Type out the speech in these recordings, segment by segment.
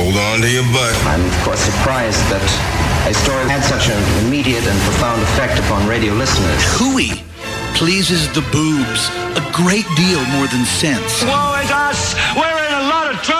Hold on to your butt. I'm, of course, surprised that a story had such an immediate and profound effect upon radio listeners. Hooey pleases the boobs a great deal more than sense. Woe is us! We're in a lot of trouble!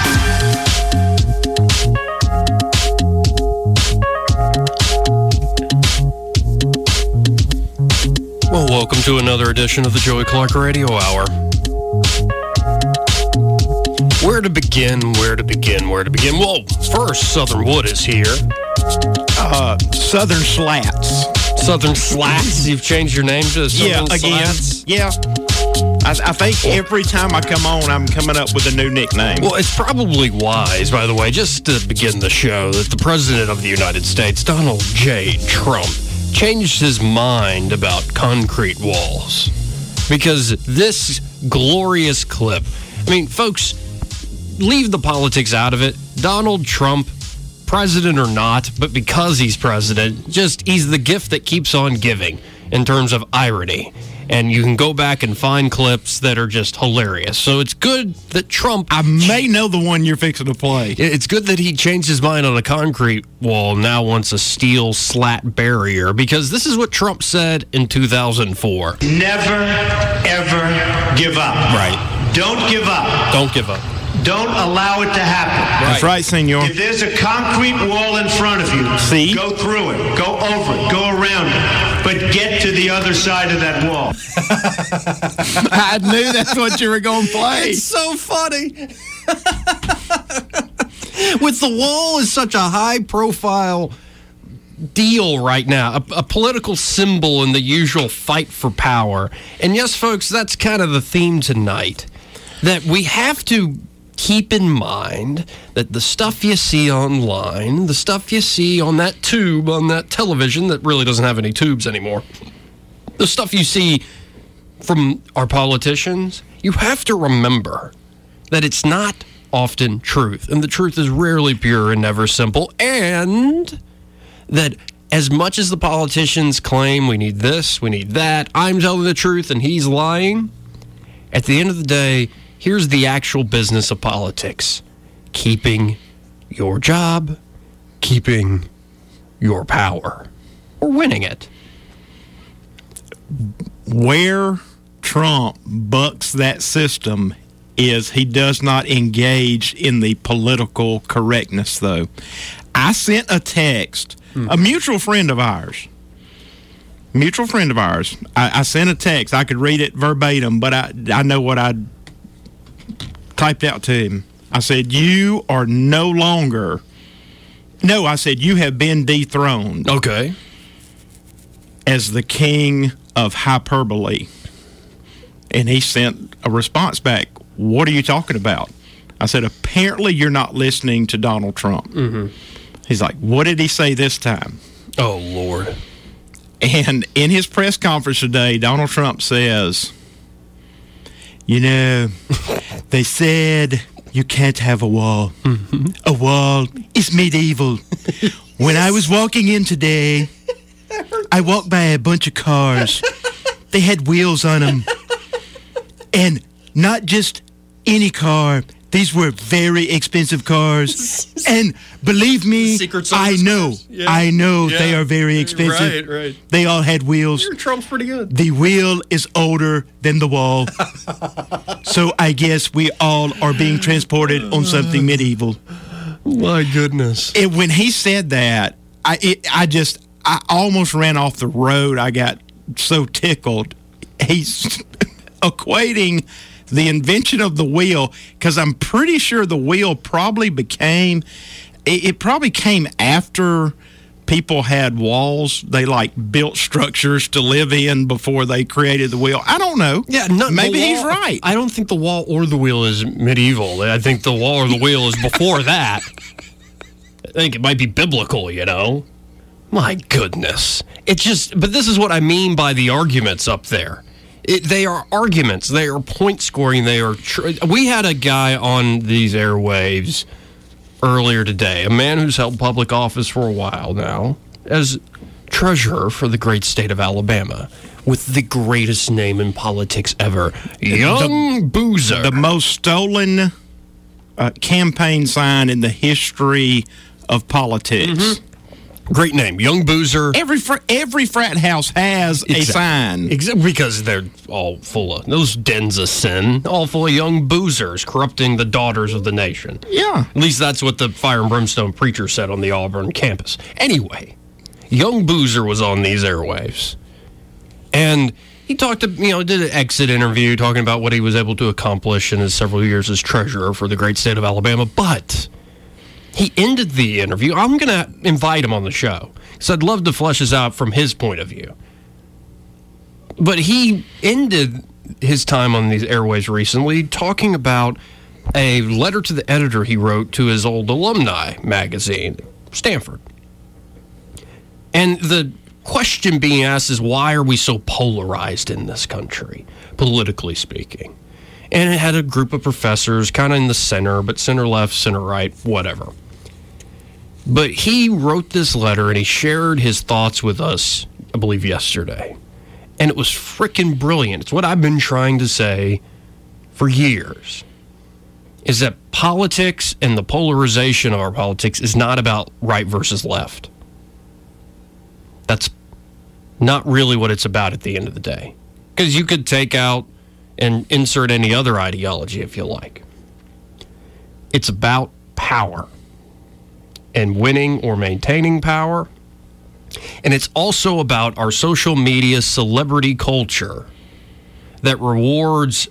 Well, welcome to another edition of the Joey Clark Radio Hour. Where to begin? Where to begin? Where to begin? Well, first, Southern Wood is here. Uh, Southern Slats. Southern Slats. You've changed your name to Southern yeah, again. Slats. Yeah. I, I think every time I come on, I'm coming up with a new nickname. Well, it's probably wise, by the way, just to begin the show, that the President of the United States, Donald J. Trump, changed his mind about concrete walls. Because this glorious clip, I mean, folks, leave the politics out of it. Donald Trump, president or not, but because he's president, just he's the gift that keeps on giving in terms of irony. And you can go back and find clips that are just hilarious. So it's good that Trump. I may know the one you're fixing to play. It's good that he changed his mind on a concrete wall, now wants a steel slat barrier, because this is what Trump said in 2004. Never, ever give up. Right. Don't give up. Don't give up. Don't allow it to happen. That's right, senor. If there's a concrete wall in front of you, See? go through it, go over it, go around it, but get to the other side of that wall. I knew that's what you were going to play. It's so funny. With the wall is such a high profile deal right now, a, a, political symbol in the usual fight for power. And yes, folks, that's kind of the theme tonight. That we have to keep in mind that the stuff you see online, the stuff you see on that tube, on that television that really doesn't have any tubes anymore, the stuff you see from our politicians, you have to remember that it's not often truth. And the truth is rarely pure and never simple. And that as much as the politicians claim we need this, we need that, I'm telling the truth and he's lying, at the end of the day, here's the actual business of politics keeping your job, keeping your power, or winning it. Where Trump bucks that system is he does not engage in the political correctness, though. I sent a text, hmm. a mutual friend of ours, mutual friend of ours. I, I, sent a text. I could read it verbatim, but I, I know what I typed out to him. I said, You are no longer. No, I said, You have been dethroned. Okay. As the king of hyperbole. And he sent a response back. What are you talking about? I said, Apparently, you're not listening to Donald Trump. Mm-hmm. He's like, What did he say this time? Oh, Lord. And in his press conference today, Donald Trump says, You know, they said you can't have a wall. Mm-hmm. A wall is medieval. when I was walking in today, I walked by a bunch of cars. They had wheels on them. And not just any car. These were very expensive cars. and believe me, I know, yeah. I know yeah. they are very expensive. Right, right. They all had wheels. Your Trump's pretty good. The wheel is older than the wall. so I guess we all are being transported on something medieval. My goodness. And when he said that, I it, I just I almost ran off the road. I got so tickled. He's equating the invention of the wheel because I'm pretty sure the wheel probably became it, it, probably came after people had walls. They like built structures to live in before they created the wheel. I don't know. Yeah no, maybe wall, he's right. I don't think the wall or the wheel is medieval. I think the wall or the wheel is before that. I think it might be biblical you know? My goodness. It just, but this is what I mean by the arguments up there. It, they are arguments. They are point scoring. They are. Tr- we had a guy on these airwaves earlier today, a man who's held public office for a while now, as treasurer for the great state of Alabama, with the greatest name in politics ever, Young Boozer. The most stolen uh, campaign sign in the history of politics. Great name, Young Boozer. Every fr- every frat house has a sign. Exactly, because they're all full of those dens of sin, all full of young boozers corrupting the daughters of the nation. Yeah. At least that's what the fire and brimstone preacher said on the Auburn campus. Anyway, young boozer was on these airwaves, and he talked to you know did an exit interview talking about what he was able to accomplish in his several years as treasurer for the great state of Alabama, but. He ended the interview. I'm going to invite him on the show because I'd love to flesh this out from his point of view. But he ended his time on these airways recently talking about a letter to the editor he wrote to his old alumni magazine, Stanford. And the question being asked is why are we so polarized in this country, politically speaking? And it had a group of professors kind of in the center, but center left, center right, whatever. But he wrote this letter and he shared his thoughts with us, I believe, yesterday. And it was freaking brilliant. It's what I've been trying to say for years. Is that politics and the polarization of our politics is not about right versus left. That's not really what it's about at the end of the day. Because you could take out and insert any other ideology if you like. It's about power and winning or maintaining power. And it's also about our social media celebrity culture that rewards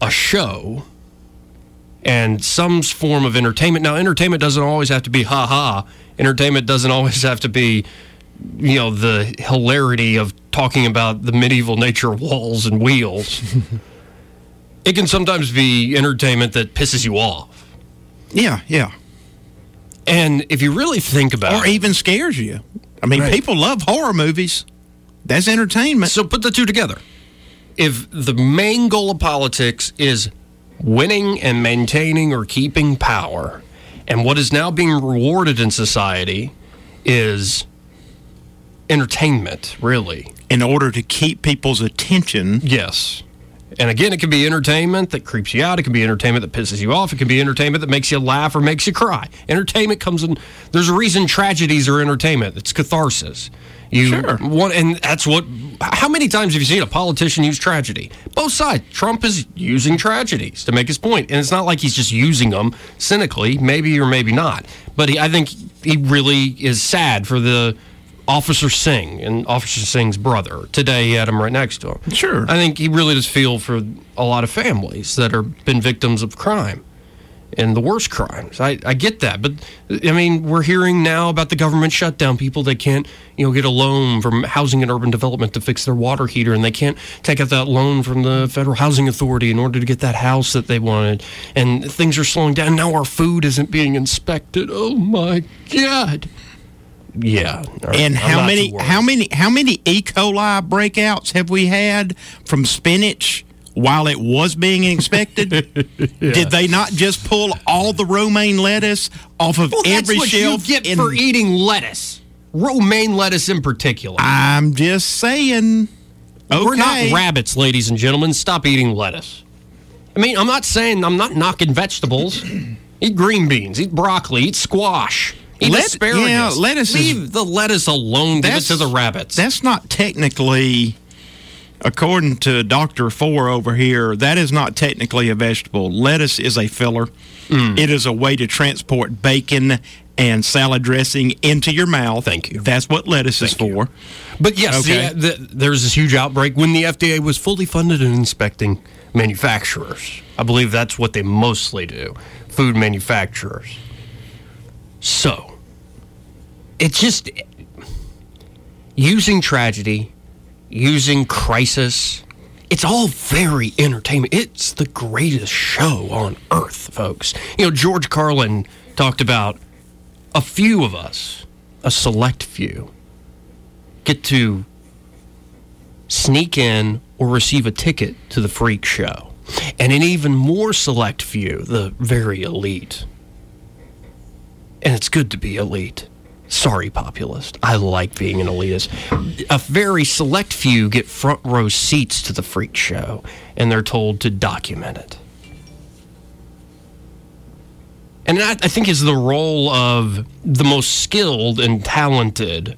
a show and some form of entertainment. Now, entertainment doesn't always have to be ha ha. Entertainment doesn't always have to be, you know, the hilarity of talking about the medieval nature of walls and wheels. it can sometimes be entertainment that pisses you off. Yeah, yeah. And if you really think about or it, even scares you. I mean, Right. people love horror movies. That's entertainment. So put the two together. If the main goal of politics is winning and maintaining or keeping power, and what is now being rewarded in society is entertainment, really. In order to keep people's attention. Yes. And again, it can be entertainment that creeps you out. It can be entertainment that pisses you off. It can be entertainment that makes you laugh or makes you cry. Entertainment comes in. There's a reason tragedies are entertainment. It's catharsis. You Sure. want, and that's what. How many times have you seen a politician use tragedy? Both sides. Trump is using tragedies to make his point, and it's not like he's just using them cynically, maybe or maybe not. But he, I think he really is sad for the Officer Singh and Officer Singh's brother. Today, he had him right next to him. Sure. I think he really does feel for a lot of families that are been victims of crime and the worst crimes. I, I get that, but I mean, we're hearing now about the government shutdown. People that can't, you know, get a loan from Housing and Urban Development to fix their water heater, and they can't take out that loan from the Federal Housing Authority in order to get that house that they wanted. And things are slowing down. Now our food isn't being inspected. Oh my God. Yeah. And how many how many how many E. coli breakouts have we had from spinach while it was being inspected? Did they not just pull all the romaine lettuce off of Well, every what shelf? you get in- for eating lettuce, romaine lettuce in particular. I'm just saying. Okay. We're not rabbits, ladies and gentlemen. Stop eating lettuce. I mean, I'm not saying I'm not knocking vegetables. eat green beans, eat broccoli, eat squash, eat Let- asparagus. yeah, lettuce is- Leave the lettuce alone. Give it That's- to the rabbits. That's not technically, according to Doctor Four over here, that is not technically a vegetable. Lettuce is a filler. Mm. It is a way to transport bacon and salad dressing into your mouth. Thank you. That's what lettuce is for. But yes, Okay. the, the, there was this huge outbreak when the FDA was fully funded in inspecting manufacturers. I believe that's what they mostly do food manufacturers. So, it's just using tragedy, using crisis. It's all very entertainment. It's the greatest show on earth, folks. You know, George Carlin talked about a few of us, a select few, get to sneak in or receive a ticket to the freak show. And an even more select few, the very elite. And it's good to be elite. Sorry, populist. I like being an elitist. A very select few get front row seats to the freak show, and they're told to document it. And that, I think, is the role of the most skilled and talented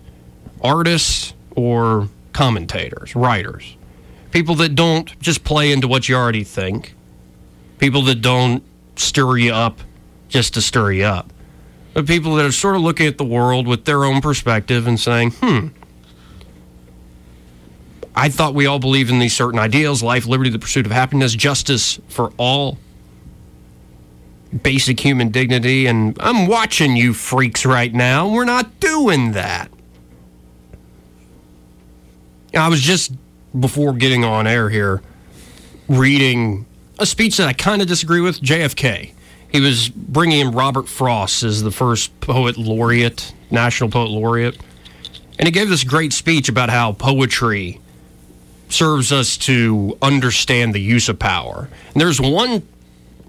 artists or commentators, writers. People that don't just play into what you already think, people that don't stir you up just to stir you up, but people that are sort of looking at the world with their own perspective and saying, hmm, I thought we all believe in these certain ideals life, liberty, the pursuit of happiness, justice for all, basic human dignity. And I'm watching you freaks right now. We're not doing that. I was just, before getting on air here, reading a speech that I kind of disagree with JFK. He was bringing in Robert Frost as the first poet laureate, national poet laureate. And he gave this great speech about how poetry serves us to understand the use of power. And there's one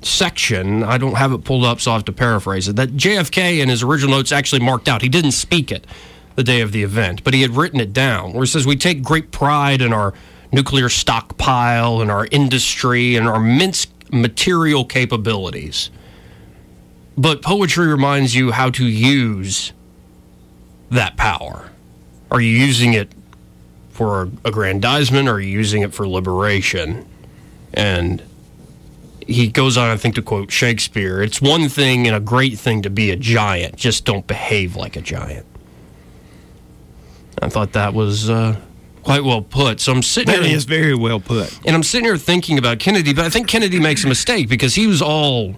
section, I don't have it pulled up, so I have to paraphrase it, that JFK in his original notes actually marked out. He didn't speak it the day of the event, but he had written it down where he says, We take great pride in our nuclear stockpile and our industry and our immense material capabilities. But poetry reminds you how to use that power. Are you using it for aggrandizement or are you using it for liberation? And he goes on, I think, to quote Shakespeare it's one thing and a great thing to be a giant, just don't behave like a giant. I thought that was uh, quite well put. So I'm sitting That here. is very well put. And I'm sitting here thinking about Kennedy, but I think Kennedy makes a mistake because he was all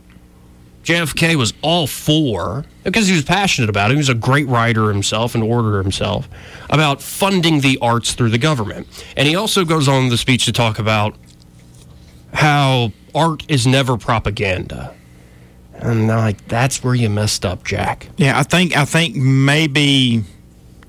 JFK was all for because he was passionate about it. He was a great writer himself and orator himself about funding the arts through the government. And he also goes on in the speech to talk about how art is never propaganda. And I'm like, that's where you messed up, Jack. Yeah, I think I think maybe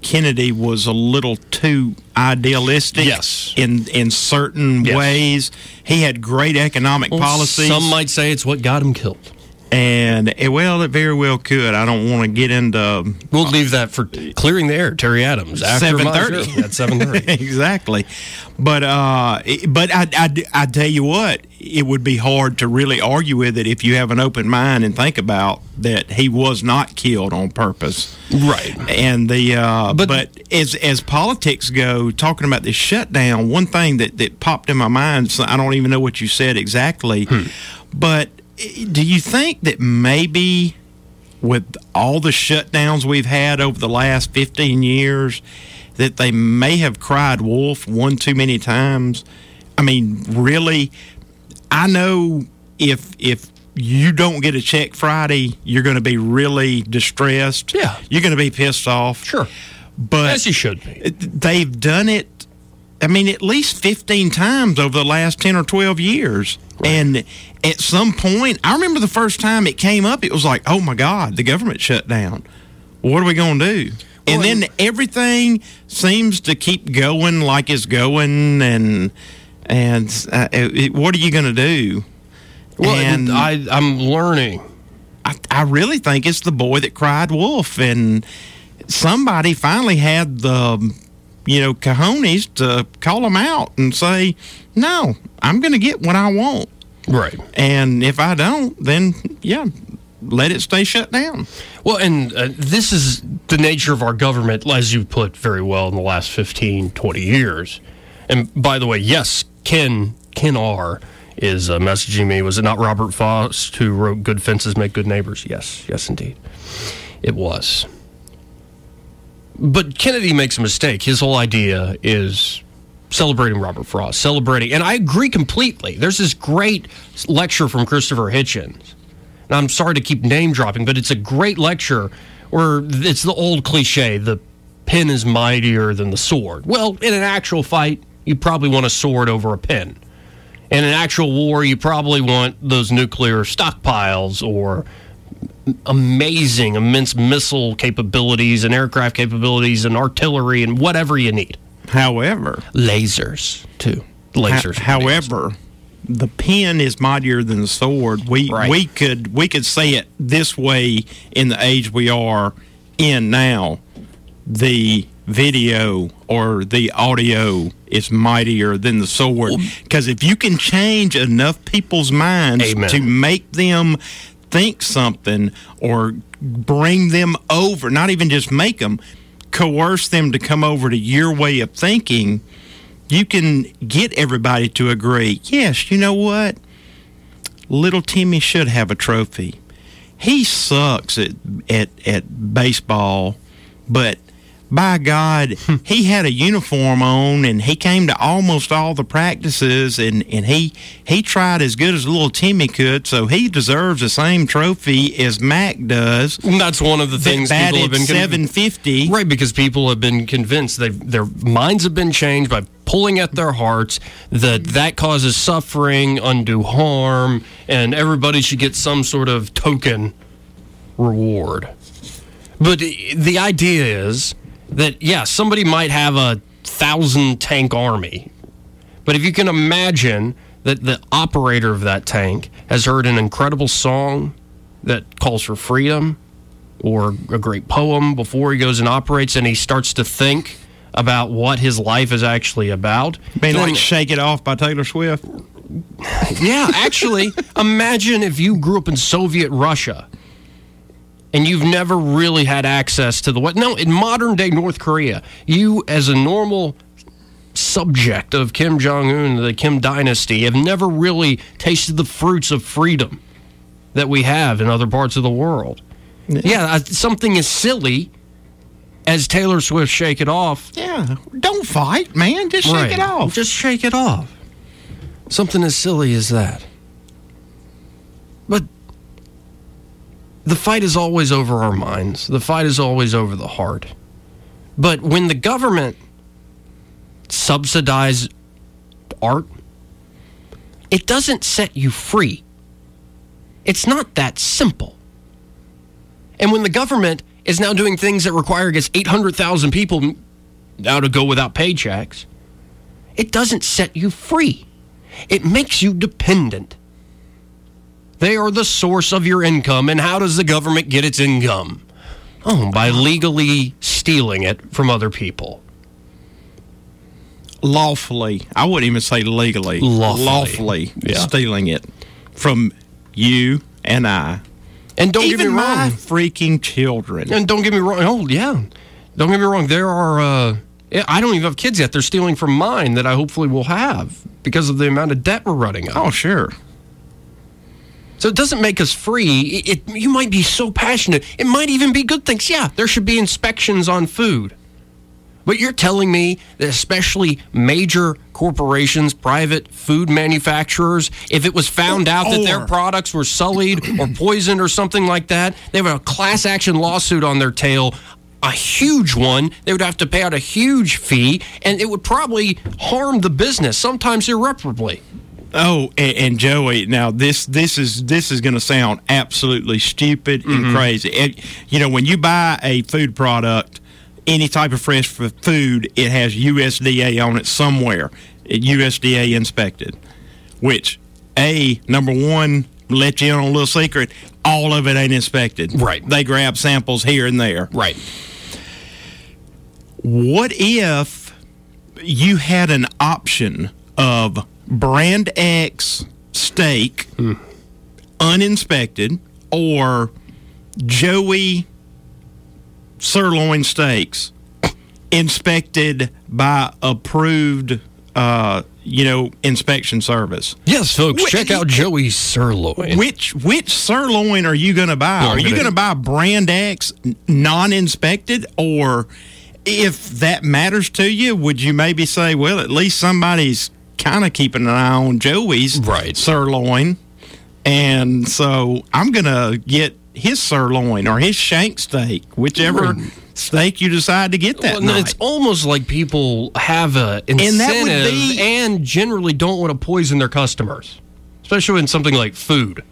Kennedy was a little too idealistic. Yes. In in certain Yes. ways, he had great economic policies. Some might say it's what got him killed. And eh, well, it very well could. I don't want to get into We'll leave that for clearing the air. Terry Adams 7:30. At seven thirty. exactly. But uh, but I, I I tell you what, it would be hard to really argue with it if you have an open mind and think about that he was not killed on purpose. Right. And the uh, But- but, as as politics go, talking about this shutdown, one thing that that popped in my mind, so I don't even know what you said exactly, but eh, do you think that maybe with all the shutdowns we've had over the last 15 years that they may have cried wolf one too many times i mean really i know if if you don't get a check friday you're going to be really distressed Yeah. you're going to be pissed off Sure. but As you should be. they've done it i mean at least 15 times over the last 10 or 12 years. And at some point i remember the first time it came up it was like oh my god the government shut down. What are we going to do? And Well, then everything seems to keep going like it's going and and uh, it, what are you going to do? Well, and I, I'm learning. I, I really think it's the boy that cried wolf, and somebody finally had the, you know, cojones to call them out and say, "No, I'm going to get what I want, Right. and if I don't, then yeah, let it stay shut down." Well, and uh, this is the nature of our government, as you put very well in the last 15, 20 years. And by the way, yes, Ken, Ken R is uh, messaging me. Was it not Robert Frost who wrote Good Fences Make Good Neighbors? Yes, yes, indeed. It was. But Kennedy makes a mistake. His whole idea is celebrating Robert Frost, celebrating, and I agree completely. There's this great lecture from Christopher Hitchens. And I'm sorry to keep name dropping, but it's a great lecture where it's the old cliche the pen is mightier than the sword. Well, in an actual fight, you probably want a sword over a pen. In an actual war, you probably want those nuclear stockpiles or amazing, immense missile capabilities and aircraft capabilities and artillery and whatever you need. However, lasers too. Lasers. Ho- however, the pen is mightier than the sword. We Right. we could we could say it this way in the age we are in now. The video or the audio is mightier than the sword because if you can change enough people's minds Amen. to make them think something or bring them over, not even just make them, coerce them to come over to your way of thinking, you can get everybody to agree. Yes, you know what? Little Timmy should have a trophy. He sucks at at at baseball, but by God, he had a uniform on and he came to almost all the practices and, and he he tried as good as little Timmy could, so he deserves the same trophy as Mac does. And that's one of the things people have been conv- 750. Right, because people have been convinced they their minds have been changed by pulling at their hearts that that causes suffering, undue harm, and everybody should get some sort of token reward. But the idea is that yeah, somebody might have a thousand tank army, but if you can imagine that the operator of that tank has heard an incredible song that calls for freedom or a great poem before he goes and operates and he starts to think about what his life is actually about. Then- like Shake It Off by Taylor Swift. yeah, actually, imagine if you grew up in Soviet Russia and you've never really had access to the what? No, in modern day North Korea, you as a normal subject of Kim Jong Un, the Kim dynasty, have never really tasted the fruits of freedom that we have in other parts of the world. Yeah, uh, something as silly as Taylor Swift "Shake It Off." Yeah, don't fight, man. Just shake Right. it off. Just shake it off. Something as silly as that. But the fight is always over our minds. The fight is always over the heart. But when the government subsidizes art, it doesn't set you free. It's not that simple. And when the government is now doing things that require, guess, 800,000 people now to go without paychecks, it doesn't set you free. It makes you dependent. They are the source of your income. And how does the government get its income? Oh, by legally stealing it from other people. lawfully. I wouldn't even say legally. Lawfully. Lawfully Yeah. stealing it from you and I. And don't even get me my wrong. freaking children. And don't get me wrong. Oh, yeah. Don't get me wrong. There are, uh, I don't even have kids yet. They're stealing from mine that I hopefully will have because of the amount of debt we're running up. Oh, sure. So it doesn't make us free. It, it, you might be so passionate. It might even be good things. Yeah, there should be inspections on food. But you're telling me that especially major corporations, private food manufacturers, if it was found out that their products were sullied or poisoned or something like that, they have a class action lawsuit on their tail, a huge one. They would have to pay out a huge fee, and it would probably harm the business, sometimes irreparably. Oh, and, and Joey, now this this is this is going to sound absolutely stupid Mm-hmm. and crazy. It, you know, when you buy a food product, any type of fresh food, it has USDA on it somewhere. It USDA inspected, which a number one let you in on a little secret. All of it ain't inspected. Right. They grab samples here and there. Right. What if you had an option of brand X steak, uninspected, or Joey sirloin steaks, inspected by approved, uh, you know, inspection service? Yes, folks, Wh- check out Joey's sirloin. Which which sirloin are you going to buy? I'm are you going to buy brand X non-inspected or if that matters to you, would you maybe say, well, at least somebody's kind of keeping an eye on Joey's Right. sirloin. And so I'm going to get his sirloin or his shank steak, whichever steak you decide to get that Well, no, it's almost like people have a And incentive that would and, generally don't want to poison their customers, especially in something like food.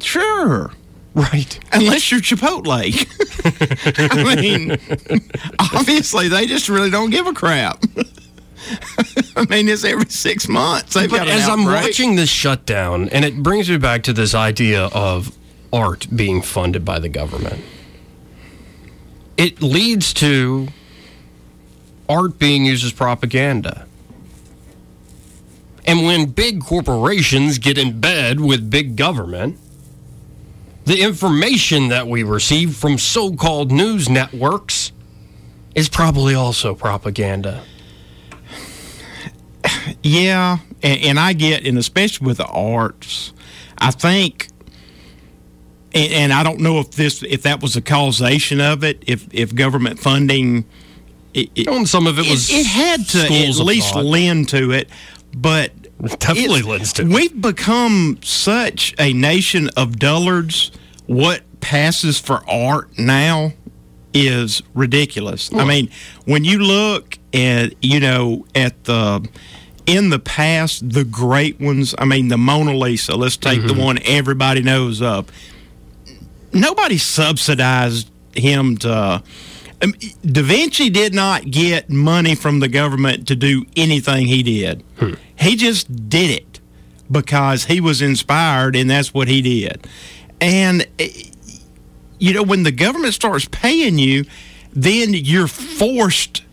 Sure. Right. Unless you're Chipotle. I mean, obviously, they just really don't give a crap. I mean, it's every six months. They've but as I'm watching this shutdown, and it brings me back to this idea of art being funded by the government, it leads to art being used as propaganda. And when big corporations get in bed with big government, the information that we receive from so called news networks is probably also propaganda. Yeah, and, and I get, and especially with the arts, I think, and, and I don't know if this, if that was a causation of it, if if government funding, it, it, And some of it was it, had to at least thought. lend to it, but Definitely lends to. We've become such a nation of dullards. What passes for art now is ridiculous. I mean, when you look at you know at the in the past the great ones. I mean, the Mona Lisa. Let's take Mm-hmm. the one everybody knows of. Nobody subsidized him to. Um, da Vinci did not get money from the government to do anything he did. He just did it because he was inspired, and that's what he did. And eh, you know, when the government starts paying you, then you're forced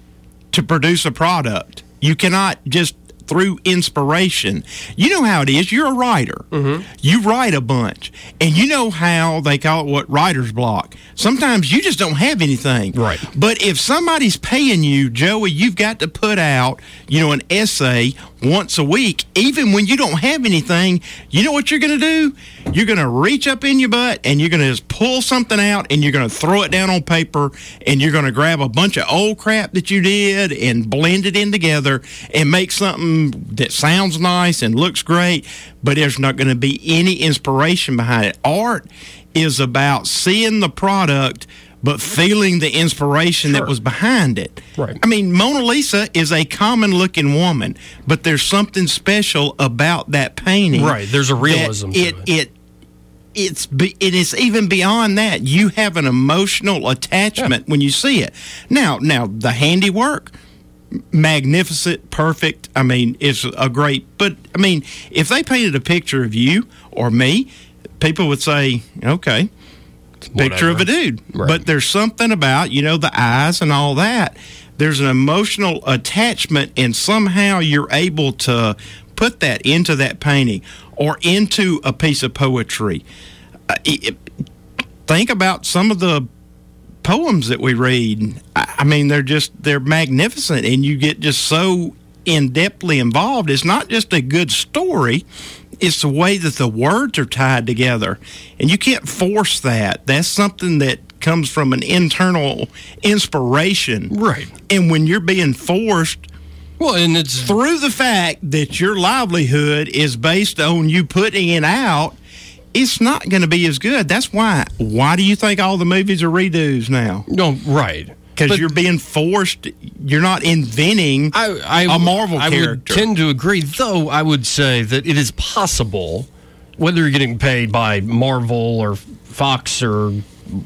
to produce a product. You cannot just through inspiration. You know how it is. You're a writer. Mm-hmm. You write a bunch, and you know how they call it what writer's block. Sometimes you just don't have anything. Right. But if somebody's paying you, Joey, you've got to put out, you know, an essay once a week, even when you don't have anything. You know what you're going to do? You're going to reach up in your butt and you're going to just pull something out and you're going to throw it down on paper and you're going to grab a bunch of old crap that you did and blend it in together and make something that sounds nice and looks great, but there's not going to be any inspiration behind it. Art is about seeing the product but feeling the inspiration that was behind it. Right. I mean, Mona Lisa is a common looking woman, but there's something special about that painting. Right, there's a realism to It, it. it it's be, it is even beyond that. You have an emotional attachment when you see it. Now, now the handiwork, magnificent, perfect. I mean, it's a great. But I mean, if they painted a picture of you or me, people would say, "Okay, picture of a dude." Right. But there's something about you know the eyes and all that. There's an emotional attachment, and somehow you're able to put that into that painting or into a piece of poetry. Uh, it- think about some of the poems that we read. I mean, they're just they're magnificent, and you get just so in depthly involved. It's not just a good story; it's the way that the words are tied together, and you can't force that. That's something that comes from an internal inspiration, Right. And when you're being forced Well, and it's through the fact that your livelihood is based on you putting it out, it's not going to be as good. That's why. Why do you think all the movies are redos now? no right Because you're being forced. You're not inventing I, I, a Marvel I character. would tend to agree, though. I would say that it is possible, whether you're getting paid by Marvel or Fox or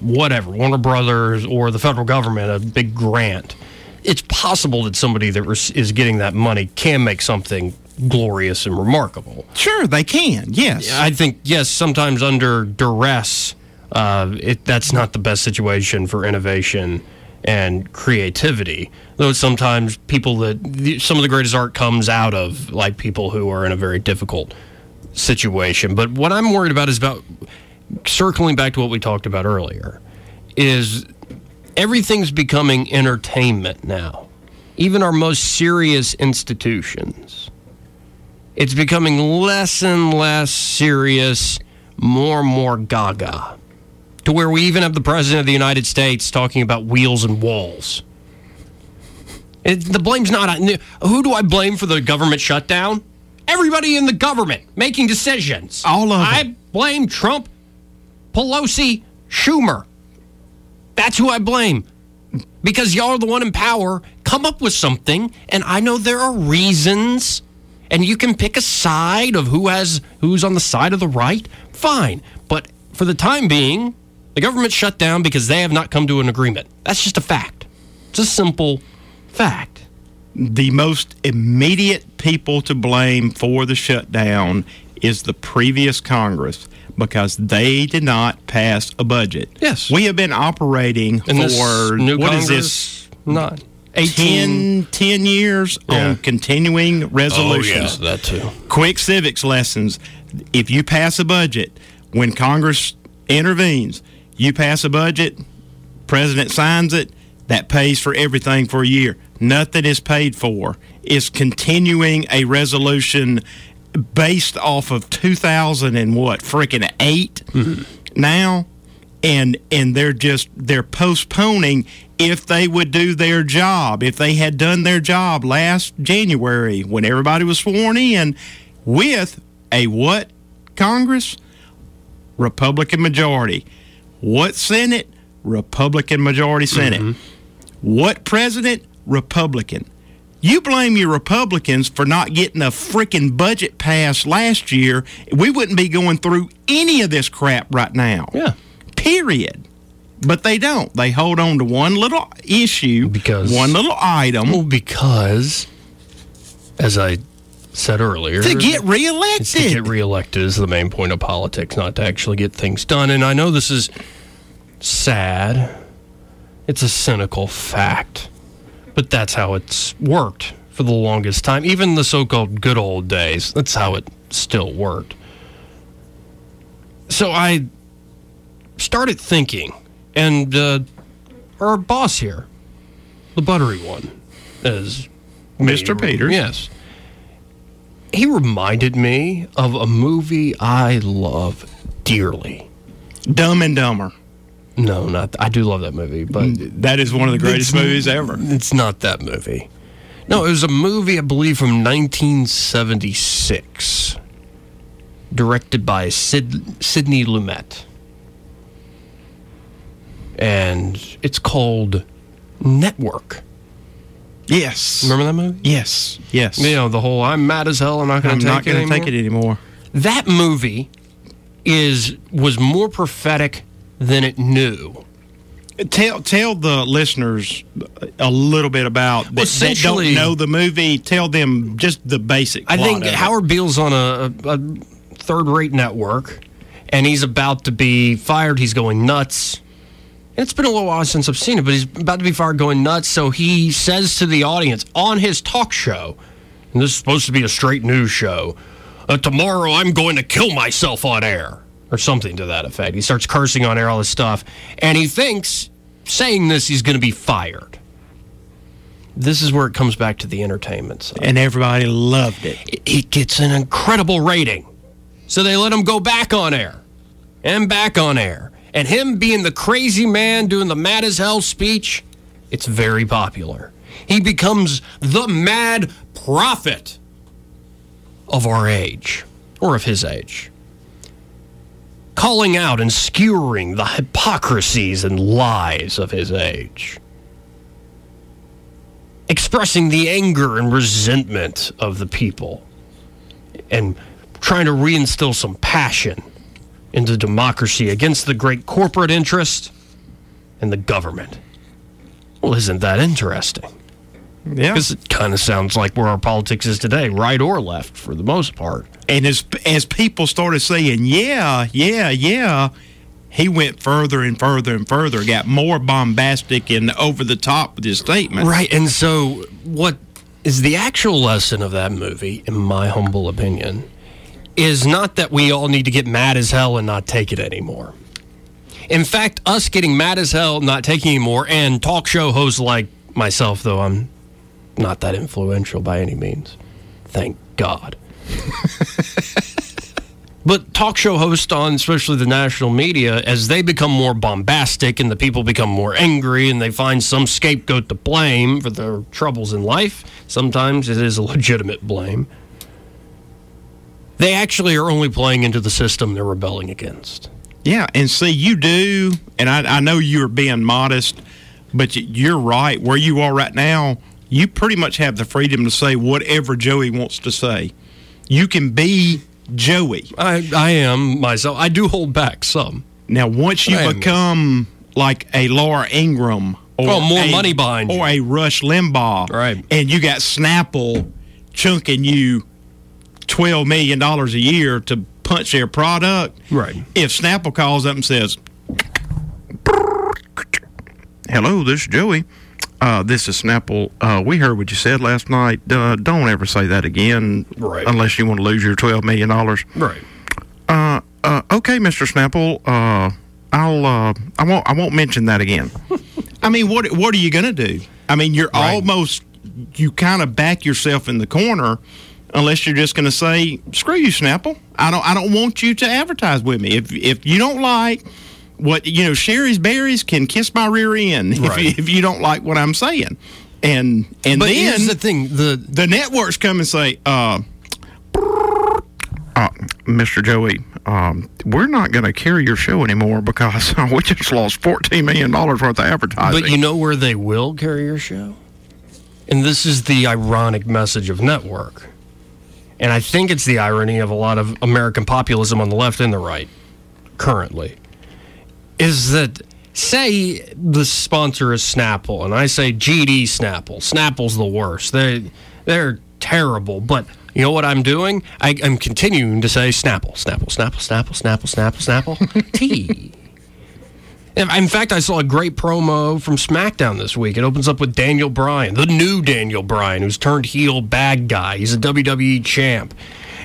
whatever, Warner Brothers or the federal government, a big grant. It's possible that somebody that is getting that money can make something glorious and remarkable. sure, they can. Yes. I think yes, sometimes under duress, uh, it, that's not the best situation for innovation and creativity. Though sometimes people that some of the greatest art comes out of like people who are in a very difficult situation. But what I'm worried about is about circling back to what we talked about earlier is everything's becoming entertainment now. Even our most serious institutions it's becoming less and less serious, more and more gaga. To where we even have the President of the United States talking about wheels and walls. It, the blame's not on. Who do I blame for the government shutdown? Everybody in the government making decisions. All of I blame Trump, Pelosi, Schumer. That's who I blame. Because y'all are the one in power. Come up with something, and I know there are reasons, and you can pick a side of who has who's on the side of the right. Fine, but for the time being, the government shut down because they have not come to an agreement. That's just a fact. It's a simple fact. The most immediate people to blame for the shutdown is the previous Congress because they did not pass a budget. Yes. We have been operating And this for new what is Congress, this? Not 18. 10, 10 years Yeah. on continuing resolutions. Oh, that too. quick civics lessons. If you pass a budget, when Congress intervenes, you pass a budget, president signs it, that pays for everything for a year. Nothing is paid for. It's continuing a resolution based off of 2000 and what freaking 8 mm-hmm. now and and they're just they're postponing if they would do their job if they had done their job last January when everybody was sworn in with a what? Congress? Republican majority what Senate? Republican majority Senate. Mm-hmm. What president? Republican. You blame your Republicans for not getting a freaking budget passed last year. We wouldn't be going through any of this crap right now. Yeah. period. But they don't. They hold on to one little issue, Because- one little item. Well, because, as I said earlier, to get It's to reelected. get reelected is the main point of politics, not to actually get things done. And I know this is sad. It's a cynical fact. But that's how it's worked for the longest time. Even the so called good old days, that's how it still worked. So I started thinking, and uh, our boss here, the buttery one, is Mr. Peters. Yes he reminded me of a movie I love dearly. Dumb and Dumber. No, not I do love that movie, but mm, That is one of the greatest movies ever. it's not that movie. No, it was a movie I believe from 1976, directed by Sid, Sidney Lumet, and it's called Network. Yes. Remember that movie? Yes. Yes. You know the whole "I'm mad as hell, I'm not gonna, I'm to take not it going to anymore." take it anymore. that movie is was more prophetic than it knew. Tell tell the listeners a little bit about that, that don't know the movie. Tell them just the basic. I think. Howard Beale's on a, a, a third-rate network, and he's about to be fired. He's going nuts. It's been a little while since I've seen it, but he's about to be fired, going nuts. So he says to the audience on his talk show, and this is supposed to be a straight news show. Uh, tomorrow I'm going to kill myself on air, or something to that effect. He starts cursing on air, all this stuff, and he thinks saying this he's going to be fired. This is where it comes back to the entertainment side and everybody loved it. it- it gets an incredible rating. So they let him go back on air and back on air. And him being the crazy man doing the mad as hell speech, it's very popular. He becomes the mad prophet of our age, or of his age. Calling out and skewering the hypocrisies and lies of his age expressing the anger and resentment of the people and trying to reinstill some passion into democracy against the great corporate interest and the government. Well, isn't that interesting? Yeah. Because it kind of sounds like where our politics is today, right or left for the most part. And as as people started saying, "Yeah, yeah, yeah," he went further and further and further, got more bombastic and over the top with his statement. Right. And so, what is the actual lesson of that movie, in my humble opinion, is not that we all need to get mad as hell and not take it anymore. In fact, us getting mad as hell, not taking anymore, and talk show hosts like myself, though I'm not that influential by any means. Thank God. But talk show hosts on, especially the national media, as they become more bombastic and the people become more angry and they find some scapegoat to blame for their troubles in life, sometimes it is a legitimate blame. They actually are only playing into the system they're rebelling against. Yeah, and see, you do, and I, I know you're being modest, but you're right. Where you are right now, you pretty much have the freedom to say whatever Joey wants to say. You can be Joey. I, I am myself. I do hold back some. Now, once you I am. become like a Laura Ingraham or Oh, more a- money behind you. or a Rush Limbaugh, Right. and you got Snapple chunking you twelve million dollars a year to punch their product, Right. If Snapple calls up and says, "Hello, this is Joey." Uh, this is Snapple. Uh, we heard what you said last night. Uh, don't ever say that again, Right. unless you want to lose your twelve million dollars. Right. Uh, uh, okay, Mr. Snapple. Uh, I'll. Uh, I won't. I won't mention that again. I mean, what? What are you going to do? I mean, you're Right. almost. You kind of back yourself in the corner, unless you're just going to say, "Screw you, Snapple. I don't. I don't want you to advertise with me. If if you don't like." What you know, Shari's Berries can kiss my rear end if, Right. you, if you don't like what I'm saying, and and But then the thing: the the networks come and say, uh, uh, Mr. Joey, um, we're not going to carry your show anymore because we just lost $14 million worth of advertising. But you know where they will carry your show? And this is the ironic message of network. And I think it's the irony of a lot of American populism on the left and the right currently. Is that say the sponsor is Snapple and I say GD Snapple. Snapple's the worst. They they're terrible, but you know what I'm doing? I, I'm continuing to say Snapple, Snapple, Snapple, Snapple, Snapple, Snapple, Snapple, T. In fact, I saw a great promo from SmackDown this week. It opens up with Daniel Bryan, the new Daniel Bryan, who's turned heel bad guy. He's a WWE champ.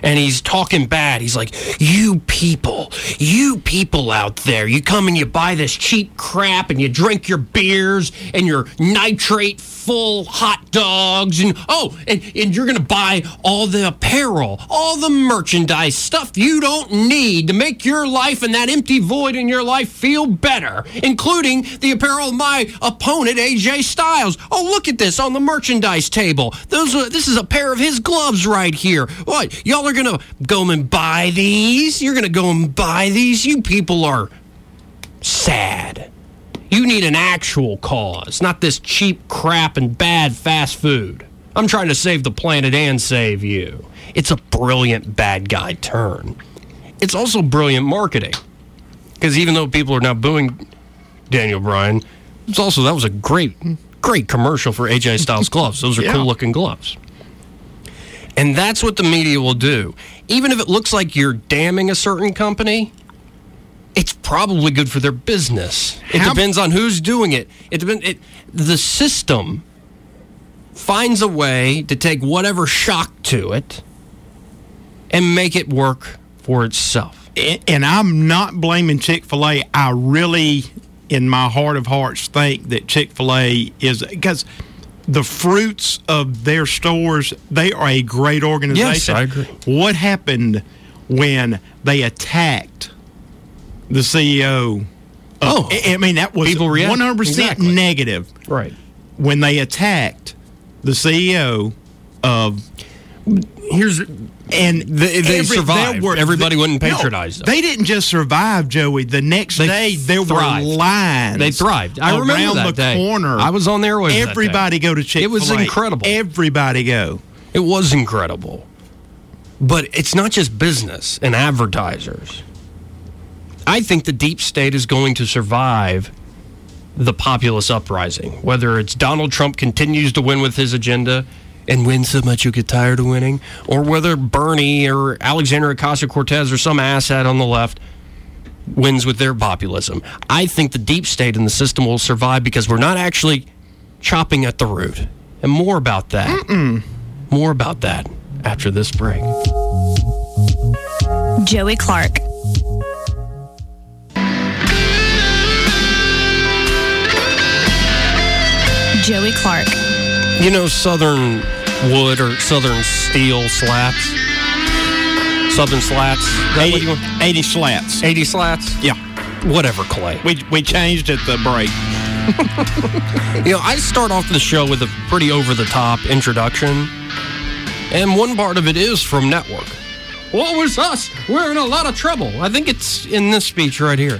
And he's talking bad. He's like, You people, you people out there, you come and you buy this cheap crap and you drink your beers and your nitrate full hot dogs and oh, and, and you're gonna buy all the apparel, all the merchandise, stuff you don't need to make your life and that empty void in your life feel better, including the apparel of my opponent AJ Styles. Oh, look at this on the merchandise table. Those this is a pair of his gloves right here. What? Y'all are gonna go and buy these? You're gonna go and buy these? You people are sad. You need an actual cause, not this cheap crap and bad fast food. I'm trying to save the planet and save you. It's a brilliant bad guy turn. It's also brilliant marketing. Because even though people are now booing Daniel Bryan, it's also that was a great, great commercial for AJ Styles gloves. Those are Yeah. cool looking gloves. And that's what the media will do. Even if it looks like you're damning a certain company, it's probably good for their business. It How- depends on who's doing it. It depends. It, the system finds a way to take whatever shock to it and make it work for itself. and, I'm not blaming Chick fil A. I really, in my heart of hearts, think that Chick fil A is because the fruits of their stores, they are a great organization. Yes, I agree. What happened when they attacked the CEO? Oh, I, I mean, that was People react- 100% exactly. negative right. when they attacked the CEO of Here's and They- they survived. there Everybody wouldn't no, patronize them. They didn't just survive, Joey. The next They day, there thrived. were lines. They thrived. I remember that the day. corner. I was on the airwaves that day. Everybody go to Chick. It was incredible. Everybody go. It was incredible. But it's not just business and advertisers. I think the deep state is going to survive the populist uprising, whether it's Donald Trump continues to win with his agenda and win so much you'll get tired of winning, or whether Bernie or Alexandria Ocasio Cortez or some asshat on the left wins with their populism. I think the deep state and the system will survive because we're not actually chopping at the root. And more about that. More about that after this break. Joey Clark. Joey Clark. You know Southern wood or Southern steel slats? Southern slats? Is that what you want? 80 slats. 80 slats? Yeah. Whatever, Clay. We, we changed at the break. You know, I start off the show with a pretty over the top introduction. And one part of it is from Network. What was us? We're in a lot of trouble. I think it's in this speech right here.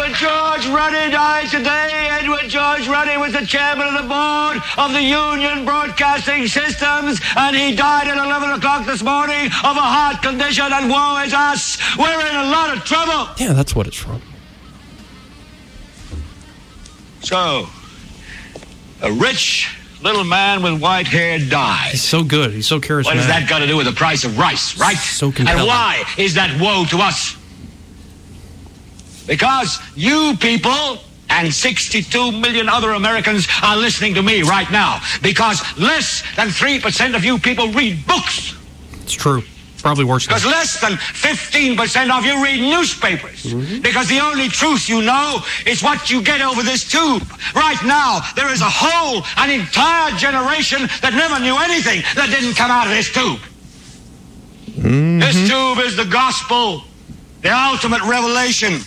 Edward George Ruddy died today. Edward George Ruddy was the chairman of the board of the Union Broadcasting Systems, and he died at 11 o'clock this morning of a heart condition, and woe is us. We're in a lot of trouble. Yeah, that's what it's from. So, a rich little man with white hair dies. He's so good. He's so charismatic. What has that got to do with the price of rice, right? So compelling. And why is that woe to us? Because you people and 62 million other Americans are listening to me right now. Because less than 3% of you people read books. It's true. Probably worse than Because less than 15% of you read newspapers. Mm-hmm. Because the only truth you know is what you get over this tube. Right now, there is a whole, an entire generation that never knew anything that didn't come out of this tube. This mm-hmm. tube is the gospel, the ultimate revelation.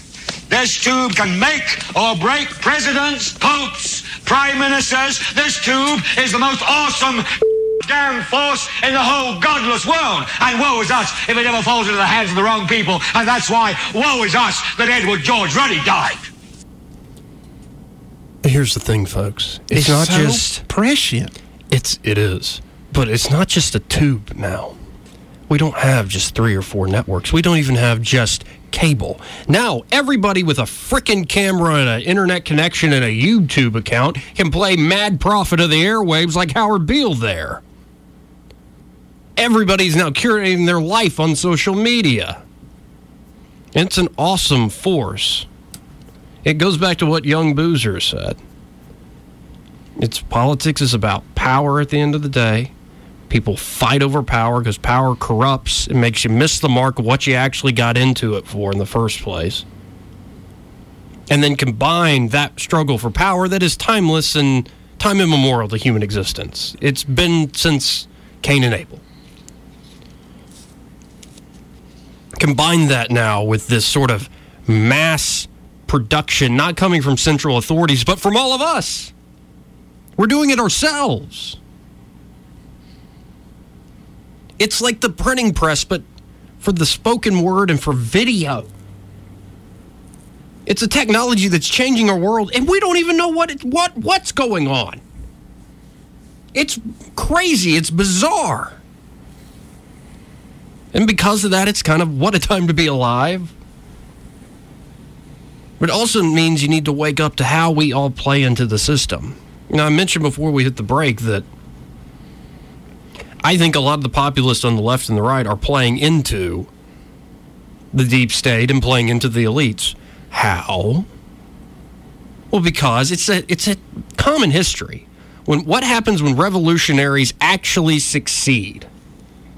This tube can make or break presidents, popes, prime ministers. This tube is the most awesome damn force in the whole godless world. And woe is us if it ever falls into the hands of the wrong people. And that's why woe is us that Edward George Ruddy died. Here's the thing, folks. It's, It's not so just prescient. It's it is, but it's not just a tube now. We don't have just three or four networks. We don't even have just cable. Now everybody with a frickin' camera and an internet connection and a YouTube account can play mad prophet of the airwaves like Howard Beale there. Everybody's now curating their life on social media. It's an awesome force. It goes back to what young Boozer said. It's politics is about power at the end of the day. People fight over power because power corrupts. It makes you miss the mark of what you actually got into it for in the first place. And then combine that struggle for power that is timeless and time immemorial to human existence. It's been since Cain and Abel. Combine that now with this sort of mass production, not coming from central authorities, but from all of us. We're doing it ourselves. It's like the printing press, but for the spoken word and for video. It's a technology that's changing our world, and we don't even know what it, what what's going on. It's crazy. It's bizarre. And because of that, it's kind of what a time to be alive. But it also means you need to wake up to how we all play into the system. Know, I mentioned before we hit the break that I think a lot of the populists on the left and the right are playing into the deep state and playing into the elites. How? Well, because it's a it's a common history. When what happens when revolutionaries actually succeed?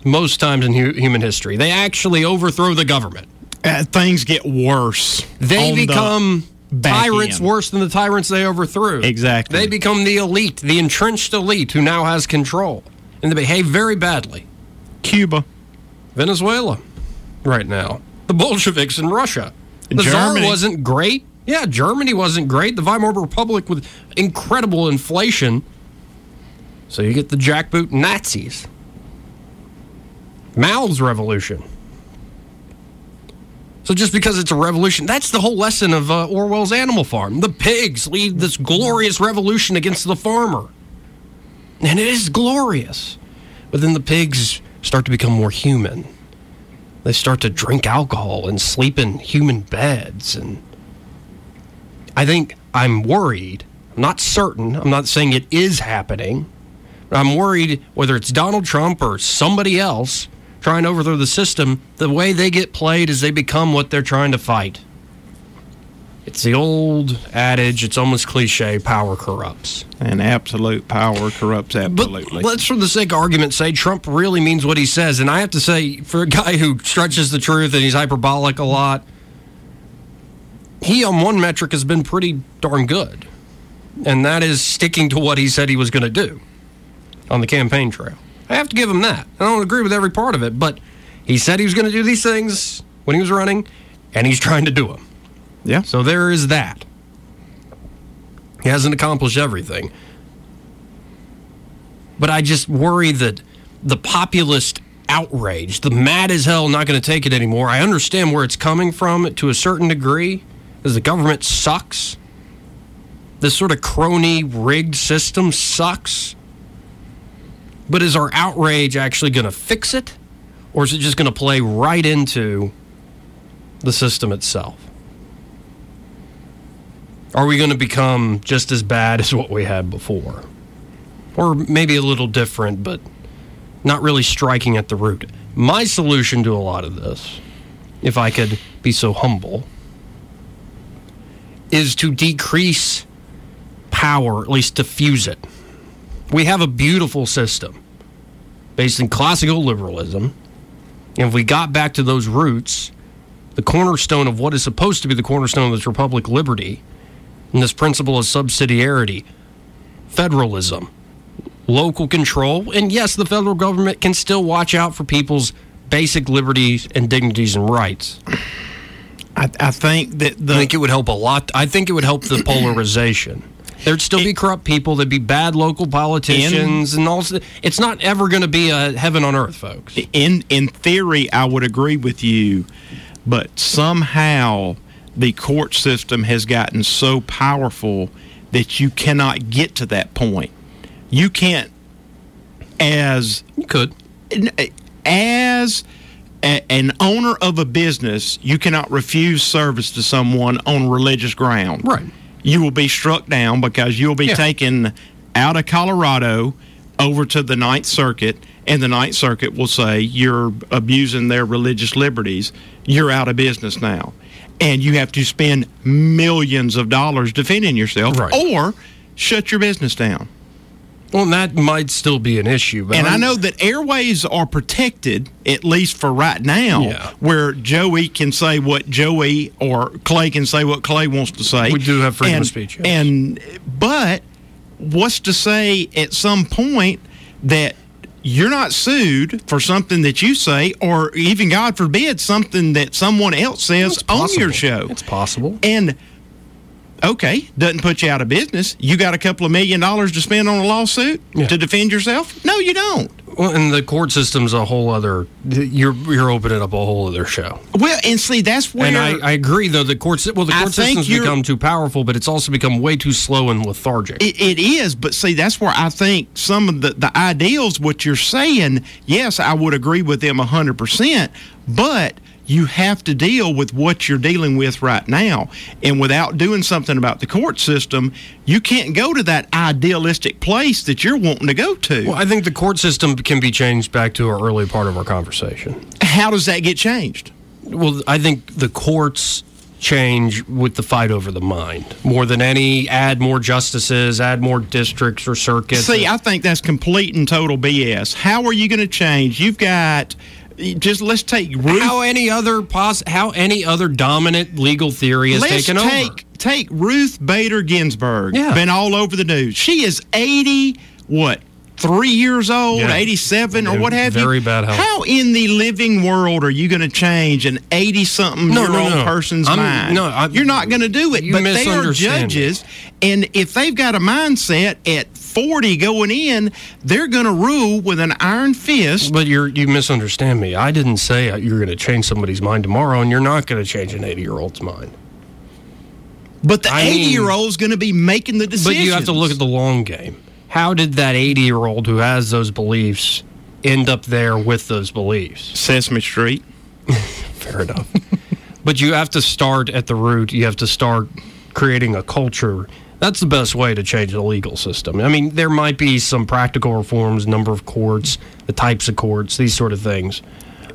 Most times in hu- human history, they actually overthrow the government. Uh, things get worse. They on the become tyrants end. worse than the tyrants they overthrew. Exactly. They become the elite, the entrenched elite who now has control. And they behave very badly. Cuba. Venezuela, right now. The Bolsheviks in Russia. The Tsar wasn't great. Yeah, Germany wasn't great. The Weimar Republic with incredible inflation. So you get the jackboot Nazis. Mao's revolution. So just because it's a revolution, that's the whole lesson of uh, Orwell's Animal Farm. The pigs lead this glorious revolution against the farmer. And it is glorious. But then the pigs start to become more human. They start to drink alcohol and sleep in human beds. And I think I'm worried. I'm not certain. I'm not saying it is happening. But I'm worried whether it's Donald Trump or somebody else trying to overthrow the system, the way they get played is they become what they're trying to fight. It's the old adage, it's almost cliche power corrupts. And absolute power corrupts absolutely. But let's, for the sake of argument, say Trump really means what he says. And I have to say, for a guy who stretches the truth and he's hyperbolic a lot, he on one metric has been pretty darn good. And that is sticking to what he said he was going to do on the campaign trail. I have to give him that. I don't agree with every part of it, but he said he was going to do these things when he was running, and he's trying to do them. Yeah. So there is that. He hasn't accomplished everything. But I just worry that the populist outrage, the mad as hell, not going to take it anymore. I understand where it's coming from to a certain degree. Because the government sucks. This sort of crony rigged system sucks. But is our outrage actually going to fix it? Or is it just going to play right into the system itself? Are we going to become just as bad as what we had before? Or maybe a little different, but not really striking at the root. My solution to a lot of this, if I could be so humble, is to decrease power, at least diffuse it. We have a beautiful system based in classical liberalism. And if we got back to those roots, the cornerstone of what is supposed to be the cornerstone of this republic, liberty, and this principle of subsidiarity, federalism, local control, and yes, the federal government can still watch out for people's basic liberties and dignities and rights. I, I think that the, I think it would help a lot. I think it would help the polarization. There'd still be corrupt people. There'd be bad local politicians, and also it's not ever going to be a heaven on earth, folks. In in theory, I would agree with you, but somehow the court system has gotten so powerful that you cannot get to that point. You can't, as you could, eh, as a, an owner of a business, you cannot refuse service to someone on religious ground. Right. You will be struck down because you will be Yeah. taken out of Colorado over to the Ninth Circuit, and the Ninth Circuit will say you're abusing their religious liberties. You're out of business now. And you have to spend millions of dollars defending yourself Right. or shut your business down. Well, that might still be an issue. But And I I'm- know that airways are protected, at least for right now, Yeah. where Joey can say what Joey or Clay can say what Clay wants to say. We do have freedom and, of speech, yes. And but what's to say at some point that you're not sued for something that you say, or even God forbid something that someone else says on your show. It's possible. And okay, doesn't put you out of business. You got a couple of million dollars to spend on a lawsuit Yeah. to defend yourself? No, you don't. Well, and the court system's a whole other. You're you're opening up a whole other show. Well, and see, that's where And I, I agree, though the court. Well, the court system's become too powerful, but it's also become way too slow and lethargic. it, it is. But see, that's where I think some of the the ideals, what you're saying, yes, I would agree with them hundred percent. But you have to deal with what you're dealing with right now, and without doing something about the court system, you can't go to that idealistic place that you're wanting to go to. well, I think the court system can be changed back to our early part of our conversation. How does that get changed? Well, I think the courts change with the fight over the mind more than any. Add more justices, add more districts or circuits. See, I think that's complete and total BS. How are you going to change? You've got just let's take Ruth. how any other pos- how any other dominant legal theory has let's taken take over. take Ruth Bader Ginsburg. Yeah. Been all over the news. She is eighty. What? Three years old, Yeah. 87, or what have you? very bad health. How in the living world are you going to change an 80 something No, year no, old no. person's I'm- mind? no, I- You're not going to do it. But they are judges, and if they've got a mindset at 40 going in, they're going to rule with an iron fist. But you're you misunderstand me. I didn't say uh, you're going to change somebody's mind tomorrow, and you're not going to change an 80 year old's mind. But the 80 year old's going to be making the decision. But you have to look at the long game. How did that 80 year old who has those beliefs end up there with those beliefs? Sesame Street. Fair enough. but you have to start at the root. You have to start creating a culture. That's the best way to change the legal system. I mean, there might be some practical reforms, number of courts, the types of courts, these sort of things.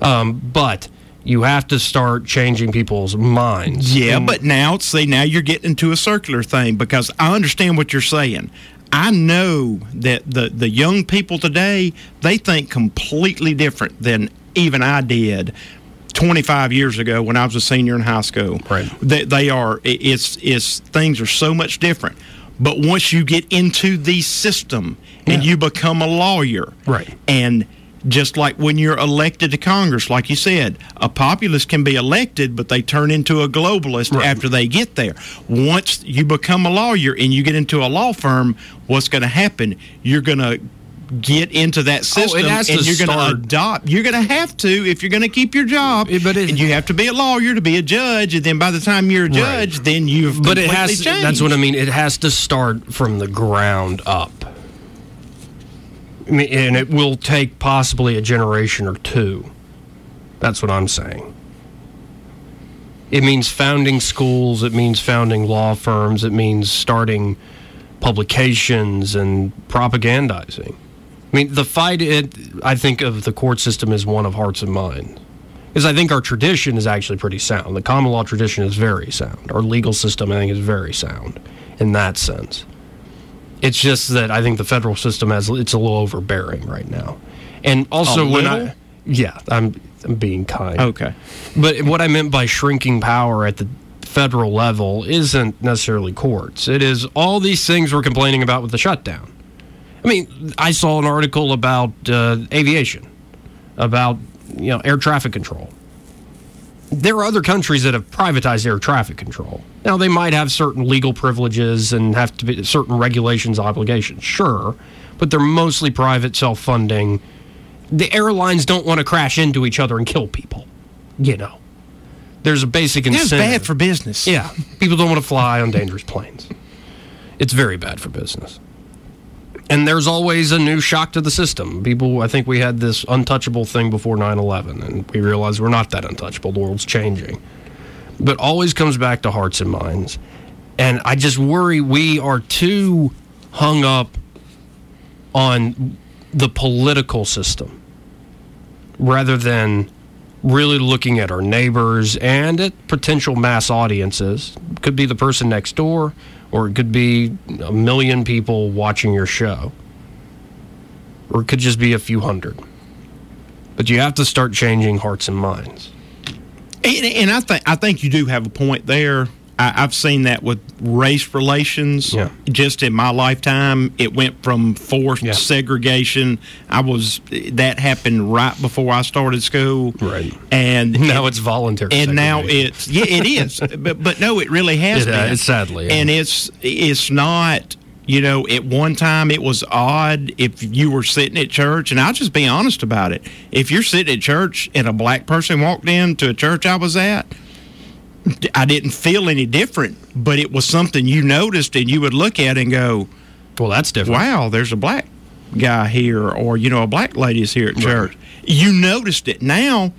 Um, but you have to start changing people's minds. Yeah, And- but now, see, now you're getting into a circular thing because I understand what you're saying. I know that the, the young people today, they think completely different than even I did 25 years ago when I was a senior in high school. Right. They, they are, it's, it's, things are so much different. But once you get into the system and Yeah. you become a lawyer, Right. and just like when you're elected to Congress, like you said, a populist can be elected, but they turn into a globalist Right. after they get there. Once you become a lawyer and you get into a law firm, what's going to happen? You're going to get into that oh, system, Oh, and you're going to adopt. You're going to have to if you're going to keep your job. but it- and you have to be a lawyer to be a judge, and then by the time you're a judge, then you've but it has changed. that's what i mean it has to start from the ground up I mean, and it will take possibly a generation or two that's what i'm saying it means founding schools it means founding law firms it means starting publications and propagandizing i mean the fight it i think of the court system is one of hearts and minds because I think our tradition is actually pretty sound. The common law tradition is very sound. Our legal system, I think, is very sound in that sense. It's just that I think the federal system has it's a little overbearing right now, and also when? I yeah I'm I'm being kind. Okay. But what I meant by shrinking power at the federal level isn't necessarily courts. It is all these things we're complaining about with the shutdown. I mean, I saw an article about uh, aviation, about you know air traffic control. There are other countries that have privatized air traffic control. Now they might have certain legal privileges and have to be certain regulations, obligations, sure, but they're mostly private, self-funding. The airlines don't want to crash into each other and kill people. You know, there's a basic incentive. bad for business. Yeah, people don't want to fly on dangerous planes. It's very bad for business. And there's always a new shock to the system. People, I think we had this untouchable thing before 9 11, and we realized we're not that untouchable. The world's changing. But always comes back to hearts and minds. And I just worry we are too hung up on the political system rather than really looking at our neighbors and at potential mass audiences. Could be the person next door, or it could be a million people watching your show, or it could just be a few hundred. But you have to start changing hearts and minds. And, and I think I think you do have a point there. I, I've seen that with race relations. Yeah. Just in my lifetime, it went from forced Yeah. segregation. I was that happened right before I started school. Right. And Now it's voluntary. and now it's yeah, it is. but but no, it really has It, uh, been. it's sadly, yeah. and it's it's not. You know, at one time it was odd if you were sitting at church, and I'll just be honest about it. If you're sitting at church and a black person walked into a church I was at, I didn't feel any different, but it was something you noticed, and you would look at and go, well, that's different. "Wow, there's a black guy here," or you know, a black lady is here at church. You noticed it. Now,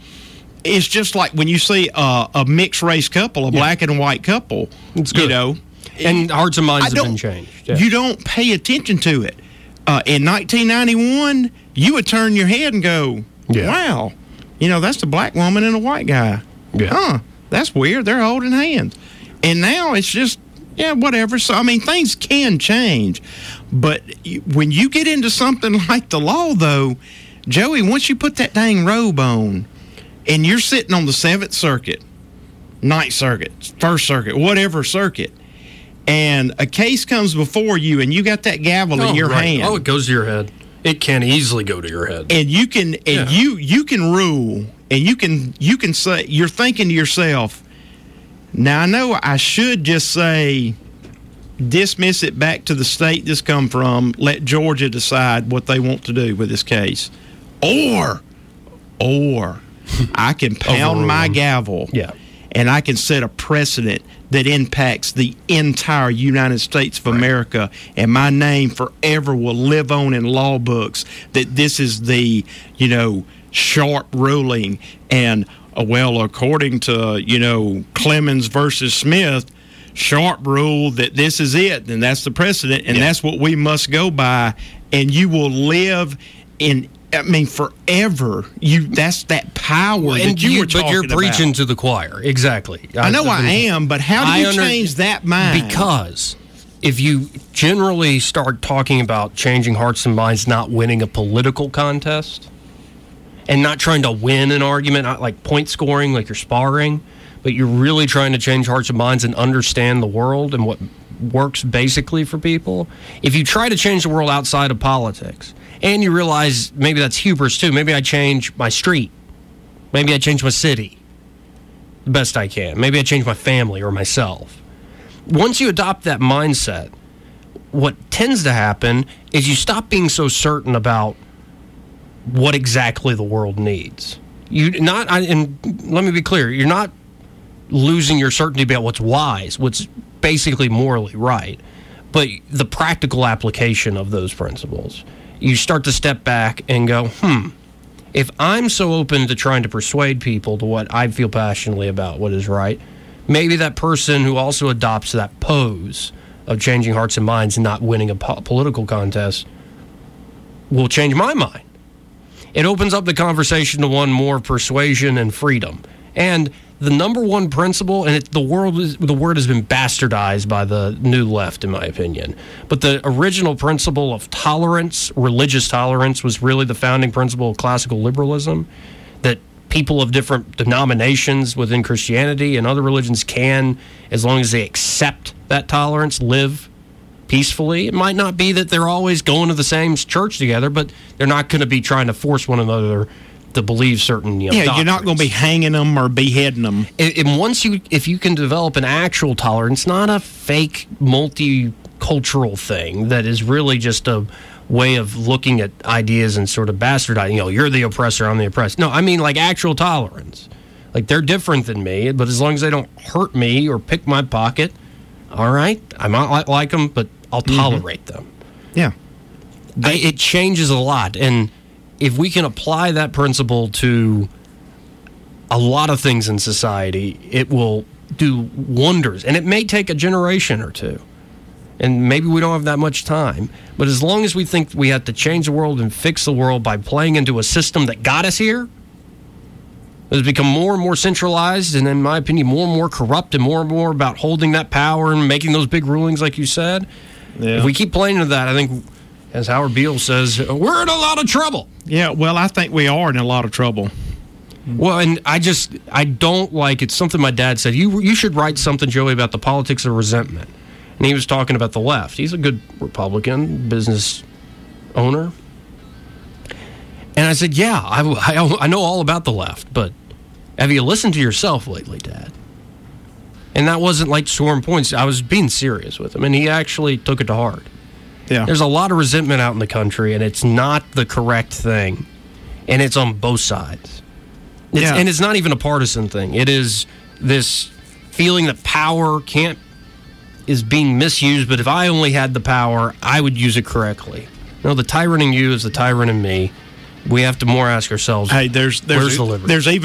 it's just like when you see a, a mixed race couple, a black and white couple. It's good. You know, And hearts and minds have been changed. Yeah. You don't pay attention to it. Uh, in 1991, you would turn your head and go, Yeah. "Wow, you know that's a black woman and a white guy. Yeah. Huh? That's weird. They're holding hands." And now it's just yeah, whatever. So I mean, things can change, but when you get into something like the law, though, Joey, once you put that dang robe on, and you're sitting on the Seventh Circuit, Ninth Circuit, First Circuit, whatever circuit, and a case comes before you, and you got that gavel in Oh, your right. hand, Oh, it goes to your head. It can easily go to your head. and you can and Yeah. you you can rule, and you can you can say you're thinking to yourself. Now I know I should just say dismiss it back to the state this come from. Let Georgia decide what they want to do with this case, or or I can pound my gavel Yeah. and I can set a precedent that impacts the entire United States of America, and my name forever will live on in law books that this is the, you know, sharp ruling. And, uh, well, according to, you know, Clemens versus Smith, sharp rule that this is it, and that's the precedent, and that's what we must go by, and you will live in. I mean, forever. You that's that power And that you, were talking but you're about. preaching to the choir. Exactly. I know I am, but how do I you under- change that mind? Because if you generally start talking about changing hearts and minds, not winning a political contest, and not trying to win an argument, not like point scoring, like you're sparring, but you're really trying to change hearts and minds and understand the world and what works basically for people. If you try to change the world outside of politics, and you realize maybe that's hubris too, maybe I change my street, maybe I change my city the best I can, maybe I change my family or myself once you adopt that mindset, what tends to happen is you stop being so certain about what exactly the world needs. You not, I, and let me be clear, you're not losing your certainty about what's wise, what's basically morally right, but the practical application of those principles. You start to step back and go, hmm, if I'm so open to trying to persuade people to what I feel passionately about, what is right, maybe that person who also adopts that pose of changing hearts and minds and not winning a po- political contest will change my mind. It opens up the conversation to one more persuasion and freedom. And the number one principle, and it, the world is, the word has been bastardized by the new left, in my opinion. But the original principle of tolerance, religious tolerance, was really the founding principle of classical liberalism. That people of different denominations within Christianity and other religions can, as long as they accept that tolerance, live peacefully. It might not be that they're always going to the same church together, but they're not going to be trying to force one another to believe certain. You know, yeah, doctrines. you're not going to be hanging them or beheading them. And, and once you, if you can develop an actual tolerance, not a fake multicultural thing that is really just a way of looking at ideas and sort of bastardizing. You know, you're the oppressor, I'm the oppressed. No, I mean like actual tolerance. Like they're different than me, but as long as they don't hurt me or pick my pocket, all right, I might like them, but I'll mm-hmm. tolerate them. Yeah. I, it changes a lot. And if we can apply that principle to a lot of things in society, it will do wonders. And it may take a generation or two. And maybe we don't have that much time. But as long as we think we have to change the world and fix the world by playing into a system that got us here, has become more and more centralized and in my opinion more and more corrupt and more and more about holding that power and making those big rulings like you said Yeah. if we keep playing into that i think as howard beale says we're in a lot of trouble. Yeah, well, I think we are in a lot of trouble. well and i just i don't like it's something my dad said you you should write something joey about the politics of resentment. And he was talking about the left. He's a good republican business owner. And i said yeah i, I, I know all about the left but have you listened to yourself lately dad and that wasn't like scoring points i was being serious with him and he actually took it to heart Yeah. there's a lot of resentment out in the country, and it's not the correct thing. And it's on both sides. It's, Yeah. And it's not even a partisan thing. It is this feeling that power can't is being misused, but if I only had the power, I would use it correctly. No, the tyrant in you is the tyrant in me. We have to more ask ourselves, Hey, there's there's where's the liberty? there's even